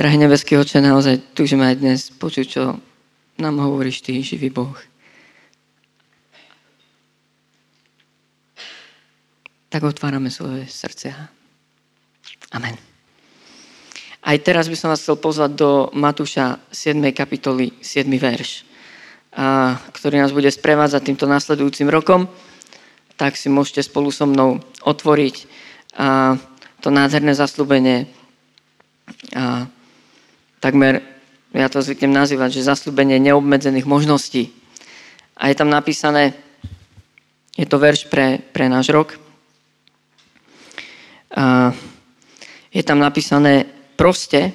Drahý nebeský oče, naozaj túžime aj dnes počuť, čo nám hovoríš Ty, živý Boh. Tak otvárame svoje srdcia. Amen. Aj teraz by som vás chcel pozvať do Matúša 7. kapitoly, 7. verš, a, ktorý nás bude sprevádzať týmto nasledujúcim rokom. Tak si môžete spolu so mnou otvoriť a, to nádherné zaslúbenie a, takmer, ja to zvyknem nazývať, že zaslúbenie neobmedzených možností. A je tam napísané, je to verš pre, pre náš rok, a je tam napísané proste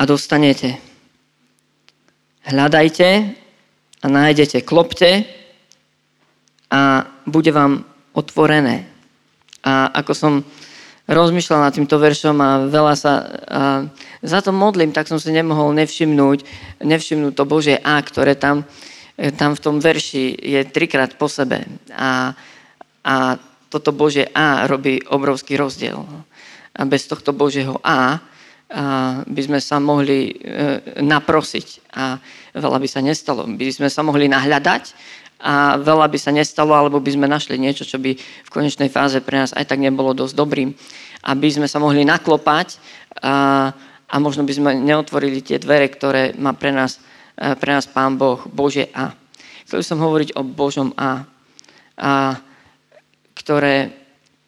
a dostanete. Hľadajte a nájdete, klopte a bude vám otvorené. A ako som rozmýšľal nad týmto veršom a veľa sa a za to modlím, tak som si nemohol nevšimnúť, nevšimnúť to Božie A, ktoré tam, tam v tom verši je trikrát po sebe. A, a toto Božie A robí obrovský rozdiel. A bez tohto Božieho A, a by sme sa mohli e, naprosiť a veľa by sa nestalo. By sme sa mohli nahľadať a veľa by sa nestalo, alebo by sme našli niečo, čo by v konečnej fáze pre nás aj tak nebolo dosť dobrým aby sme sa mohli naklopať a, a možno by sme neotvorili tie dvere, ktoré má pre nás, e, pre nás Pán Boh, Bože A. Chcel by som hovoriť o Božom A, a ktoré,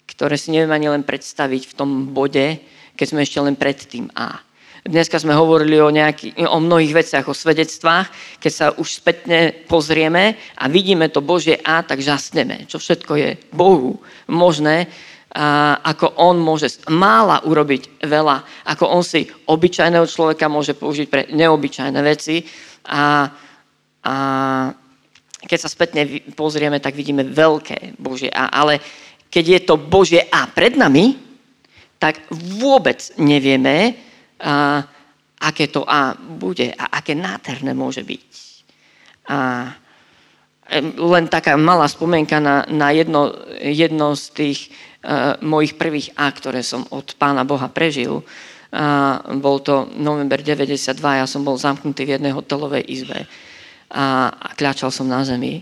ktoré si neviem ani len predstaviť v tom bode, keď sme ešte len pred tým A. Dneska sme hovorili o, nejaký, o mnohých veciach, o svedectvách. Keď sa už spätne pozrieme a vidíme to Božie A, tak žasneme, čo všetko je Bohu možné a ako on môže mála urobiť veľa, ako on si obyčajného človeka môže použiť pre neobyčajné veci a, a keď sa spätne pozrieme, tak vidíme veľké Božie A, ale keď je to Božie A pred nami, tak vôbec nevieme, a, aké to A bude a aké nádherné môže byť. A len taká malá spomienka na, na jedno, jedno z tých uh, mojich prvých A, ktoré som od Pána Boha prežil. A bol to november 92, ja som bol zamknutý v jednej hotelovej izbe a, a kľačal som na zemi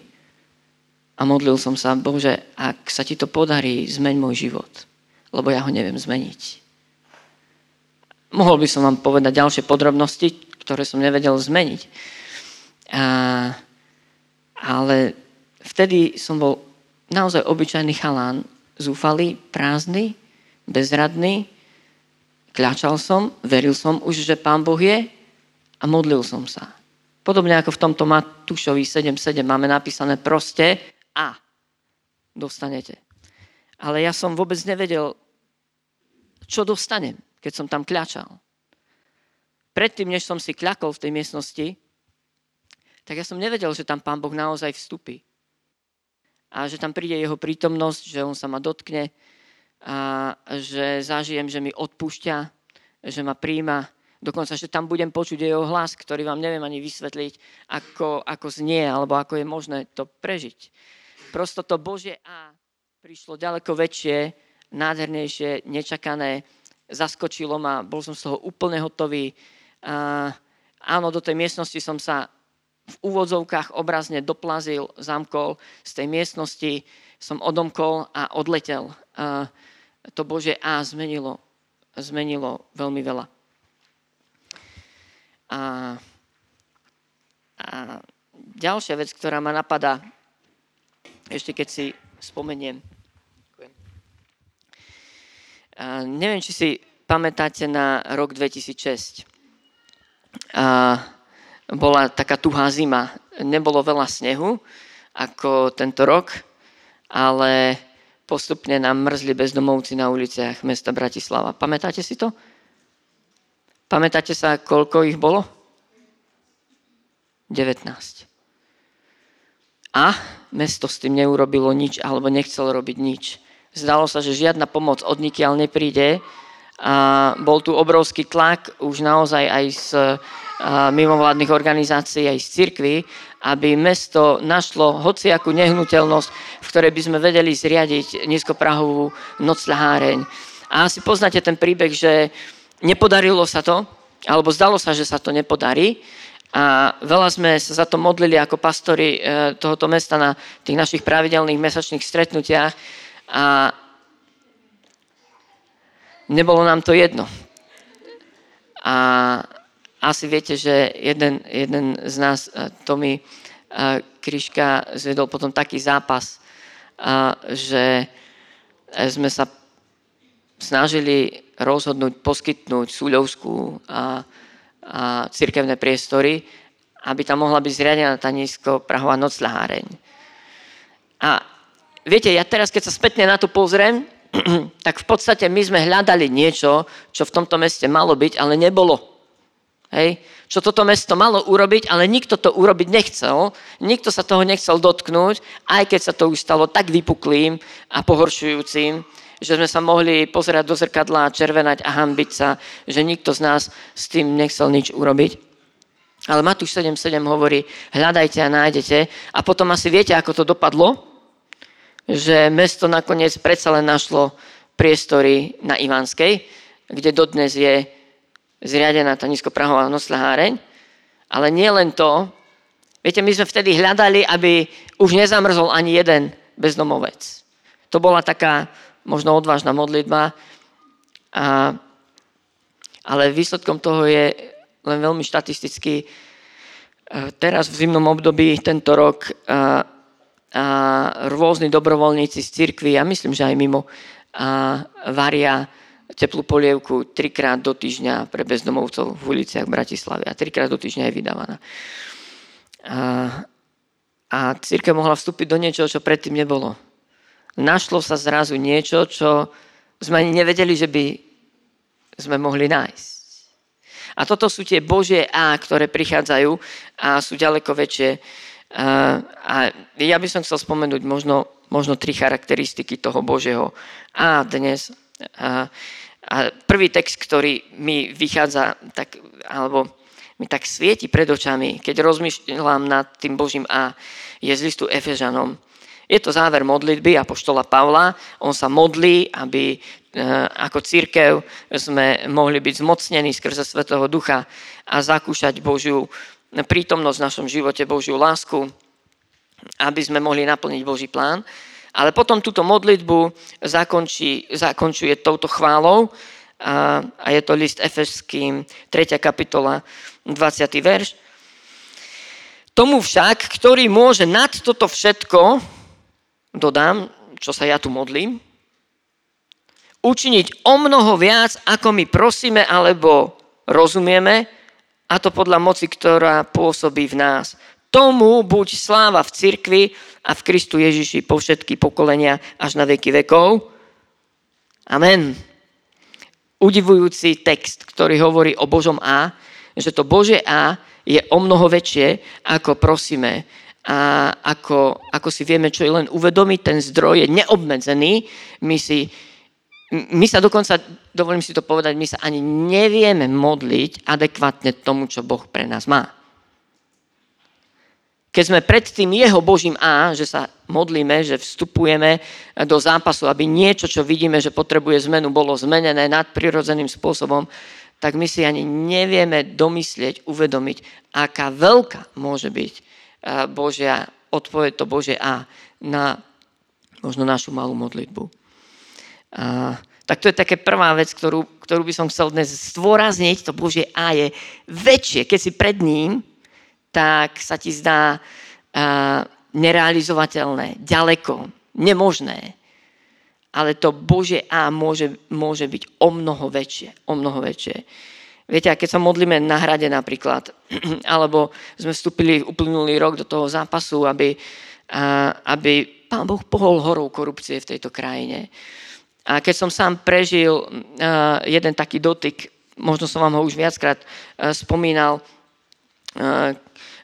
a modlil som sa, Bože, ak sa ti to podarí, zmeň môj život, lebo ja ho neviem zmeniť. Mohol by som vám povedať ďalšie podrobnosti, ktoré som nevedel zmeniť. A, ale vtedy som bol naozaj obyčajný chalán, zúfalý, prázdny, bezradný. Kľačal som, veril som už, že Pán Boh je a modlil som sa. Podobne ako v tomto Matúšovi 7.7 máme napísané proste a dostanete. Ale ja som vôbec nevedel, čo dostanem, keď som tam kľačal. Predtým, než som si kľakol v tej miestnosti, tak ja som nevedel, že tam Pán Boh naozaj vstupí a že tam príde jeho prítomnosť, že on sa ma dotkne a že zažijem, že mi odpúšťa, že ma príjma. Dokonca, že tam budem počuť jeho hlas, ktorý vám neviem ani vysvetliť, ako, ako znie, alebo ako je možné to prežiť. Prosto to Bože A prišlo ďaleko väčšie, nádhernejšie, nečakané, zaskočilo ma, bol som z toho úplne hotový. A, áno, do tej miestnosti som sa v úvodzovkách obrazne doplazil, zamkol z tej miestnosti, som odomkol a odletel. A to Bože A zmenilo, zmenilo veľmi veľa. A, a ďalšia vec, ktorá ma napadá, ešte keď si spomeniem. Neviem, či si pamätáte na rok 2006. A, bola taká tuhá zima. Nebolo veľa snehu ako tento rok, ale postupne nám mrzli bezdomovci na uliciach mesta Bratislava. Pamätáte si to? Pamätáte sa, koľko ich bolo? 19. A mesto s tým neurobilo nič, alebo nechcelo robiť nič. Zdalo sa, že žiadna pomoc od nikiaľ nepríde a bol tu obrovský tlak už naozaj aj z mimovládnych organizácií aj z cirkvy, aby mesto našlo hociakú nehnuteľnosť, v ktorej by sme vedeli zriadiť nízkoprahovú nocľaháreň. A asi poznáte ten príbeh, že nepodarilo sa to, alebo zdalo sa, že sa to nepodarí. A veľa sme sa za to modlili ako pastori e, tohoto mesta na tých našich pravidelných mesačných stretnutiach a nebolo nám to jedno. A asi viete, že jeden, jeden z nás, e, Tomi e, Kryška, zvedol potom taký zápas, že sme sa snažili rozhodnúť, poskytnúť súľovskú a, a cirkevné priestory, aby tam mohla byť zriadená tá nízko-prahová nocľaháreň. A viete, ja teraz, keď sa spätne na to pozriem, tak v podstate my sme hľadali niečo, čo v tomto meste malo byť, ale nebolo. Hej? Čo toto mesto malo urobiť, ale nikto to urobiť nechcel. Nikto sa toho nechcel dotknúť, aj keď sa to už stalo tak vypuklým a pohoršujúcim, že sme sa mohli pozerať do zrkadla, červenať a hambiť sa, že nikto z nás s tým nechcel nič urobiť. Ale Matúš 7.7 hovorí, hľadajte a nájdete. A potom asi viete, ako to dopadlo, že mesto nakoniec predsa len našlo priestory na Ivanskej, kde dodnes je zriadená tá nízkoprahová nosleháreň. Ale nie len to. Viete, my sme vtedy hľadali, aby už nezamrzol ani jeden bezdomovec. To bola taká možno odvážna modlitba, a, ale výsledkom toho je len veľmi štatisticky teraz v zimnom období tento rok a rôzni dobrovoľníci z cirkvi, ja myslím, že aj mimo, a varia teplú polievku trikrát do týždňa pre bezdomovcov v uliciach Bratislavy a trikrát do týždňa je vydávaná. A, a církev mohla vstúpiť do niečoho, čo predtým nebolo našlo sa zrazu niečo, čo sme ani nevedeli, že by sme mohli nájsť. A toto sú tie Božie A, ktoré prichádzajú a sú ďaleko väčšie. A ja by som chcel spomenúť možno, možno tri charakteristiky toho Božieho A dnes. A, a prvý text, ktorý mi vychádza, tak, alebo mi tak svieti pred očami, keď rozmýšľam nad tým Božím A, je z listu Efežanom. Je to záver modlitby Apoštola Pavla. On sa modlí, aby e, ako církev sme mohli byť zmocnení skrze Svetého Ducha a zakúšať Božiu prítomnosť v našom živote, Božiu lásku, aby sme mohli naplniť Boží plán. Ale potom túto modlitbu zakončí, zakončuje touto chválou a, a je to list Efeským, 3. kapitola, 20. verš. Tomu však, ktorý môže nad toto všetko, dodám, čo sa ja tu modlím, učiniť o mnoho viac, ako my prosíme alebo rozumieme, a to podľa moci, ktorá pôsobí v nás. Tomu buď sláva v cirkvi a v Kristu Ježiši po všetky pokolenia až na veky vekov. Amen. Udivujúci text, ktorý hovorí o Božom A, že to Bože A je o mnoho väčšie, ako prosíme a ako, ako si vieme, čo je len uvedomiť, ten zdroj je neobmedzený. My, si, my sa dokonca, dovolím si to povedať, my sa ani nevieme modliť adekvátne tomu, čo Boh pre nás má. Keď sme pred tým jeho Božím A, že sa modlíme, že vstupujeme do zápasu, aby niečo, čo vidíme, že potrebuje zmenu, bolo zmenené nadprirodzeným spôsobom, tak my si ani nevieme domyslieť, uvedomiť, aká veľká môže byť Božia odpoveď, to Bože A na možno našu malú modlitbu. A, tak to je také prvá vec, ktorú, ktorú by som chcel dnes zdôrazniť. To Bože A je väčšie. Keď si pred ním, tak sa ti zdá a, nerealizovateľné, ďaleko, nemožné. Ale to Bože A môže, môže byť o mnoho väčšie. O mnoho väčšie. Viete, a keď sa modlíme na hrade napríklad, alebo sme vstúpili uplynulý rok do toho zápasu, aby, a, aby Pán Boh pohol horou korupcie v tejto krajine. A keď som sám prežil jeden taký dotyk, možno som vám ho už viackrát a, spomínal, a,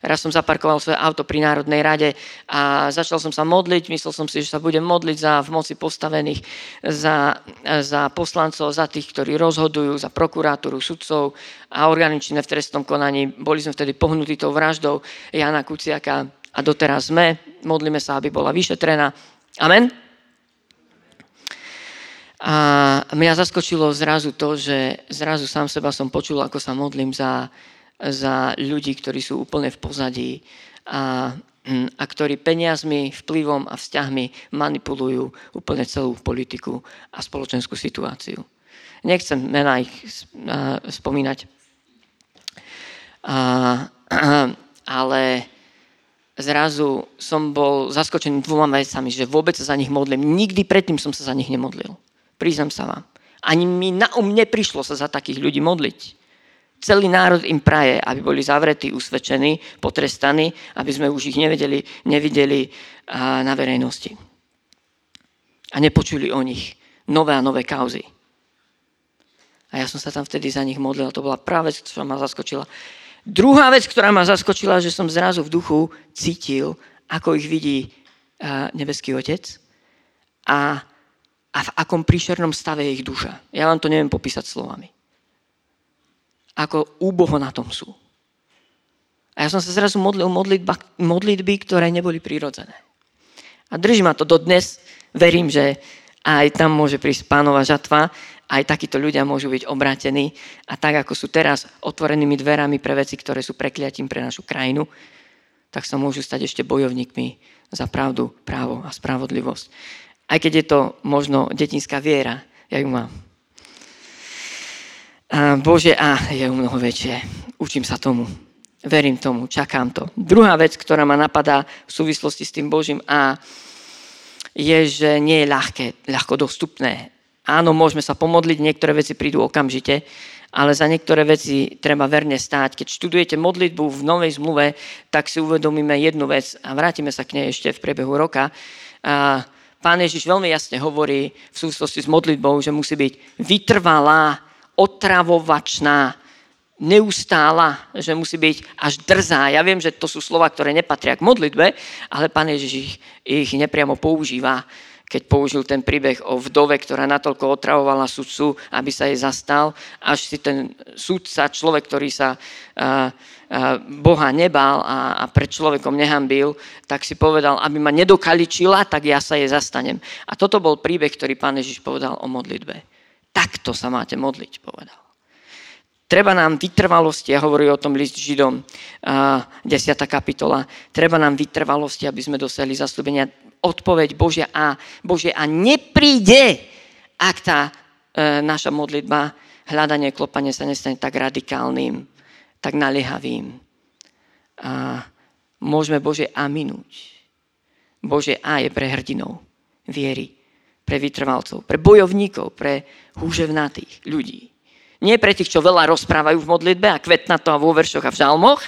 Raz som zaparkoval svoje auto pri Národnej rade a začal som sa modliť. Myslel som si, že sa budem modliť za v moci postavených, za, za poslancov, za tých, ktorí rozhodujú, za prokurátoru, sudcov a orgány činné v trestnom konaní. Boli sme vtedy pohnutí tou vraždou Jana Kuciaka a doteraz sme. Modlíme sa, aby bola vyšetrená. Amen. A mňa zaskočilo zrazu to, že zrazu sám seba som počul, ako sa modlím za, za ľudí, ktorí sú úplne v pozadí a, hm, a ktorí peniazmi, vplyvom a vzťahmi manipulujú úplne celú politiku a spoločenskú situáciu. Nechcem mená ich spomínať. A, ale zrazu som bol zaskočený dvoma vecami, že vôbec sa za nich modlím. Nikdy predtým som sa za nich nemodlil. Priznam sa vám. Ani mi na um neprišlo sa za takých ľudí modliť. Celý národ im praje, aby boli zavretí, usvedčení, potrestaní, aby sme už ich nevedeli, nevideli na verejnosti. A nepočuli o nich nové a nové kauzy. A ja som sa tam vtedy za nich modlil. To bola práve vec, ktorá ma zaskočila. Druhá vec, ktorá ma zaskočila, že som zrazu v duchu cítil, ako ich vidí nebeský otec a, a v akom príšernom stave je ich duša. Ja vám to neviem popísať slovami. Ako úboho na tom sú. A ja som sa zrazu modlil modlitba, modlitby, ktoré neboli prirodzené. A drží ma to dodnes. Verím, že aj tam môže prísť pánova žatva aj takíto ľudia môžu byť obrátení a tak, ako sú teraz otvorenými dverami pre veci, ktoré sú prekliatím pre našu krajinu, tak sa môžu stať ešte bojovníkmi za pravdu, právo a spravodlivosť. Aj keď je to možno detinská viera, ja ju mám. A Bože, a je u mnoho väčšie. Učím sa tomu. Verím tomu, čakám to. Druhá vec, ktorá ma napadá v súvislosti s tým Božím a je, že nie je ľahké, ľahko dostupné Áno, môžeme sa pomodliť, niektoré veci prídu okamžite, ale za niektoré veci treba verne stáť. Keď študujete modlitbu v Novej zmluve, tak si uvedomíme jednu vec a vrátime sa k nej ešte v priebehu roka. A Pán Ježiš veľmi jasne hovorí v súvislosti s modlitbou, že musí byť vytrvalá, otravovačná, neustála, že musí byť až drzá. Ja viem, že to sú slova, ktoré nepatria k modlitbe, ale Pán Ježiš ich, ich nepriamo používa keď použil ten príbeh o vdove, ktorá natoľko otravovala sudcu, aby sa jej zastal, až si ten sudca, človek, ktorý sa a, Boha nebal a, a pred človekom nehambil, tak si povedal, aby ma nedokaličila, tak ja sa jej zastanem. A toto bol príbeh, ktorý pán Ježiš povedal o modlitbe. Takto sa máte modliť, povedal. Treba nám vytrvalosti, ja hovorím o tom list Židom, 10. kapitola, treba nám vytrvalosti, aby sme dosiahli zaslúbenia odpoveď Božia a, Božia a nepríde, ak tá e, naša modlitba, hľadanie, klopanie sa nestane tak radikálnym, tak naliehavým. A môžeme Bože A minúť. Bože A je pre hrdinov viery, pre vytrvalcov, pre bojovníkov, pre húževnatých ľudí. Nie pre tých, čo veľa rozprávajú v modlitbe a kvetna to a vo veršoch a v žalmoch,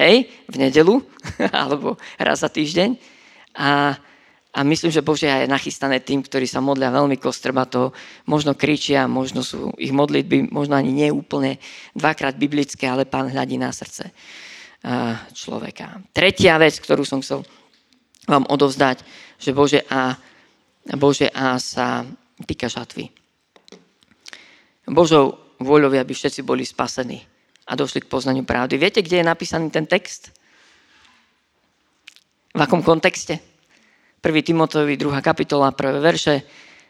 hej, v nedelu, alebo raz za týždeň. A a myslím, že Božia je nachystané tým, ktorí sa modlia veľmi kostrbato, možno kričia, možno sú ich modlitby, možno ani nie úplne dvakrát biblické, ale pán hľadí na srdce človeka. Tretia vec, ktorú som chcel vám odovzdať, že Bože a, Bože a sa týka žatvy. Božou voľou, aby všetci boli spasení a došli k poznaniu pravdy. Viete, kde je napísaný ten text? V akom kontexte? 1. Timoteovi 2. kapitola, 1. verše,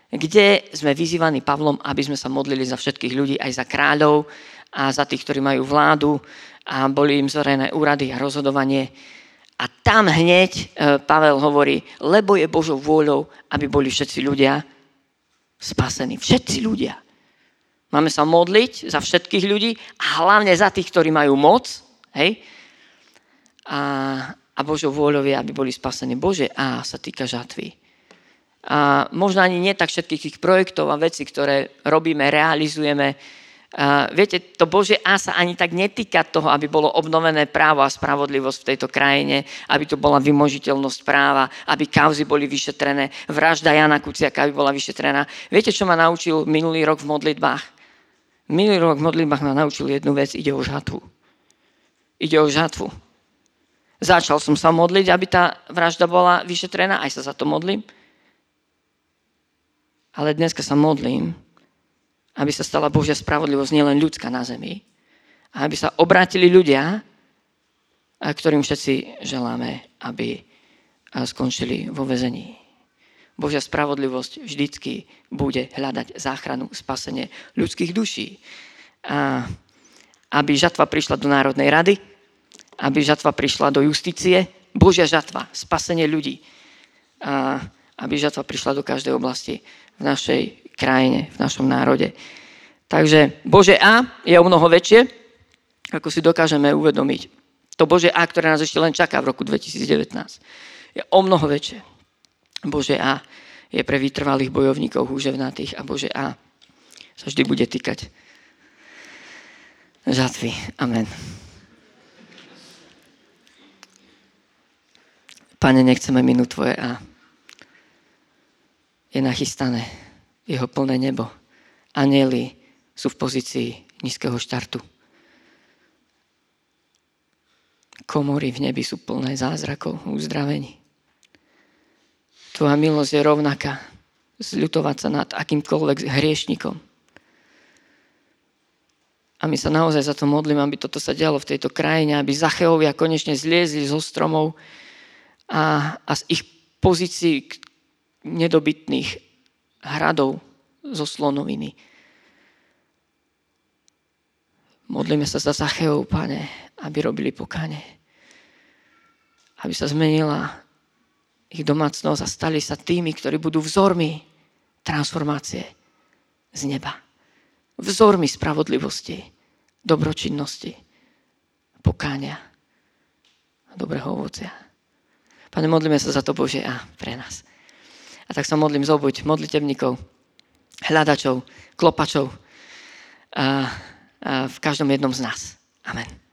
kde sme vyzývaní Pavlom, aby sme sa modlili za všetkých ľudí, aj za kráľov a za tých, ktorí majú vládu a boli im zverené úrady a rozhodovanie. A tam hneď e, Pavel hovorí, lebo je Božou vôľou, aby boli všetci ľudia spasení. Všetci ľudia. Máme sa modliť za všetkých ľudí a hlavne za tých, ktorí majú moc. Hej? A, a Božou vôľou aby boli spasení. Bože, a sa týka žatvy. A možno ani nie tak všetkých tých projektov a vecí, ktoré robíme, realizujeme. A viete, to Bože A sa ani tak netýka toho, aby bolo obnovené právo a spravodlivosť v tejto krajine, aby to bola vymožiteľnosť práva, aby kauzy boli vyšetrené, vražda Jana Kuciaka aby bola vyšetrená. Viete, čo ma naučil minulý rok v modlitbách? Minulý rok v modlitbách ma naučil jednu vec, ide o žatvu. Ide o žatvu. Začal som sa modliť, aby tá vražda bola vyšetrená, aj sa za to modlím. Ale dneska sa modlím, aby sa stala Božia spravodlivosť nielen ľudská na zemi, a aby sa obrátili ľudia, ktorým všetci želáme, aby skončili vo vezení. Božia spravodlivosť vždycky bude hľadať záchranu, spasenie ľudských duší. A aby žatva prišla do Národnej rady, aby žatva prišla do justície, Božia žatva, spasenie ľudí. A aby žatva prišla do každej oblasti v našej krajine, v našom národe. Takže Bože A je o mnoho väčšie, ako si dokážeme uvedomiť. To Bože A, ktoré nás ešte len čaká v roku 2019, je o mnoho väčšie. Bože A je pre vytrvalých bojovníkov húževnatých a Bože A sa vždy bude týkať žatvy. Amen. Pane, nechceme minúť Tvoje A. Je nachystané jeho plné nebo. Anieli sú v pozícii nízkeho štartu. Komory v nebi sú plné zázrakov, uzdravení. Tvoja milosť je rovnaká. Zľutovať sa nad akýmkoľvek hriešnikom. A my sa naozaj za to modlím, aby toto sa dialo v tejto krajine, aby Zacheovia konečne zliezli zo stromov a, a z ich pozícií nedobytných hradov zo slonoviny. Modlíme sa za Zacheov, pane, aby robili pokáne. Aby sa zmenila ich domácnosť a stali sa tými, ktorí budú vzormi transformácie z neba. Vzormi spravodlivosti dobročinnosti, pokáňa a dobrého ovocia. Pane, modlíme sa za to Bože a pre nás. A tak sa modlím zobuď modlitevníkov, hľadačov, klopačov a, a v každom jednom z nás. Amen.